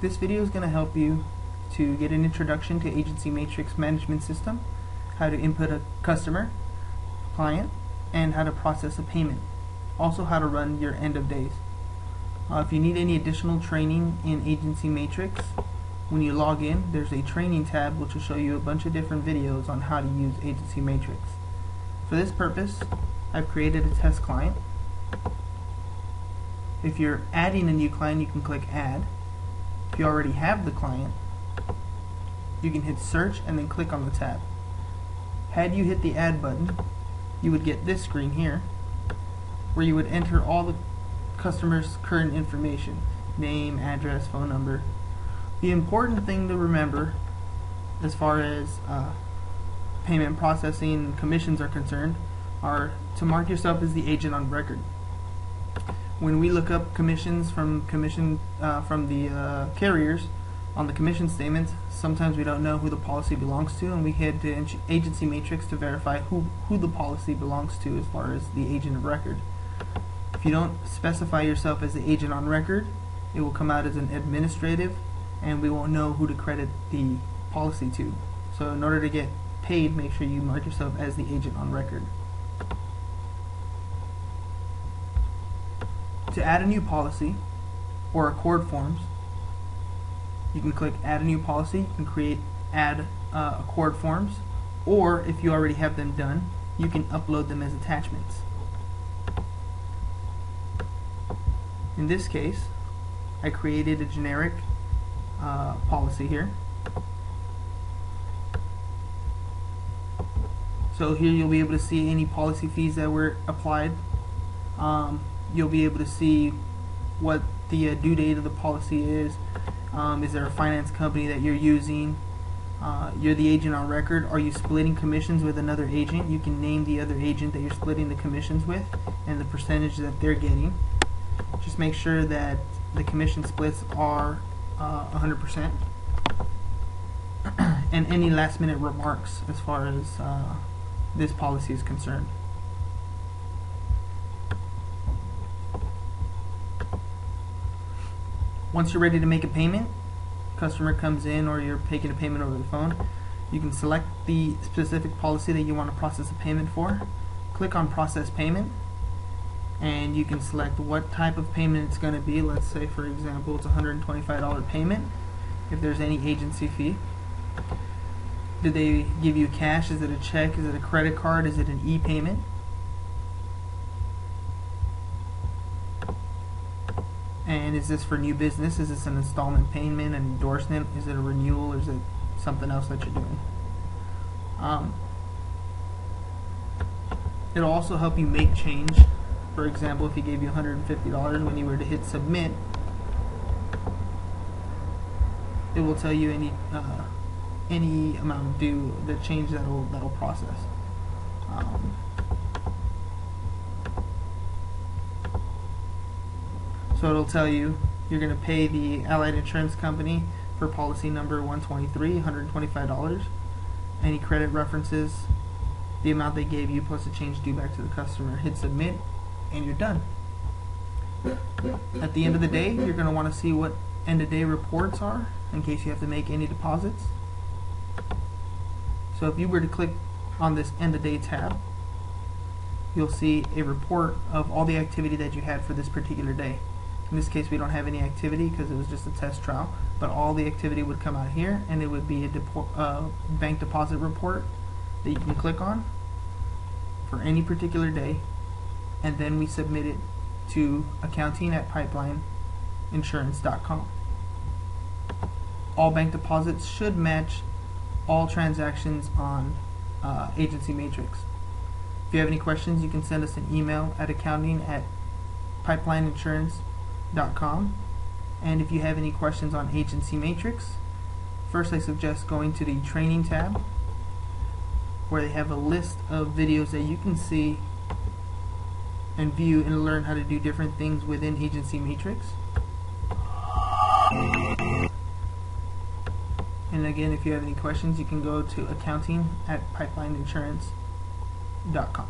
This video is going to help you to get an introduction to Agency Matrix Management System, how to input a customer, client, and how to process a payment. Also how to run your end of days. Uh, if you need any additional training in Agency Matrix, when you log in, there's a training tab which will show you a bunch of different videos on how to use Agency Matrix. For this purpose, I've created a test client. If you're adding a new client, you can click Add. You already have the client, you can hit Search and then click on the tab. Had you hit the Add button, you would get this screen here, where you would enter all the customer's current information, name, address, phone number. The important thing to remember as far as uh, payment processing commissions are concerned are to mark yourself as the agent on record. When we look up commissions from commission uh, from the uh, carriers on the commission statement, sometimes we don't know who the policy belongs to, and we head to agency matrix to verify who who the policy belongs to as far as the agent of record. If you don't specify yourself as the agent on record, it will come out as an administrative, and we won't know who to credit the policy to. So in order to get paid, make sure you mark yourself as the agent on record. To add a new policy or ACORD forms, you can click add a new policy, can create add uh, ACORD forms, or if you already have them done, you can upload them as attachments. In this case, I created a generic uh, policy here. So here you'll be able to see any policy fees that were applied. Um, you'll be able to see what the uh, due date of the policy is. Um, is there a finance company that you're using? Uh, you're the agent on record. Are you splitting commissions with another agent? You can name the other agent that you're splitting the commissions with and the percentage that they're getting. Just make sure that the commission splits are 100%. Uh, and any last minute remarks as far as uh, this policy is concerned. Once you're ready to make a payment, customer comes in or you're making a payment over the phone, you can select the specific policy that you want to process a payment for, click on process payment, and you can select what type of payment it's going to be. Let's say for example it's a $125 payment if there's any agency fee. Did they give you cash? Is it a check? Is it a credit card? Is it an e-payment? And is this for new business? Is this an installment payment, an endorsement? Is it a renewal? Is it something else that you're doing? Um, it'll also help you make change. For example, if he gave you $150 when you were to hit submit, it will tell you any uh, any amount due, the change that'll that'll process. Um, So it'll tell you you're going to pay the Allied Insurance Company for policy number 123, $125. Any credit references, the amount they gave you plus the change due back to the customer. Hit submit and you're done. At the end of the day, you're going to want to see what end of day reports are in case you have to make any deposits. So if you were to click on this end of day tab, you'll see a report of all the activity that you had for this particular day. In this case, we don't have any activity because it was just a test trial, but all the activity would come out here, and it would be a uh, bank deposit report that you can click on for any particular day, and then we submit it to accounting at pipelineinsurance.com. All bank deposits should match all transactions on uh, Agency Matrix. If you have any questions, you can send us an email at accounting at pipelineinsurance.com com. And if you have any questions on Agency Matrix, first I suggest going to the Training tab where they have a list of videos that you can see and view and learn how to do different things within Agency Matrix. And again, if you have any questions, you can go to accounting at pipelineinsurance.com.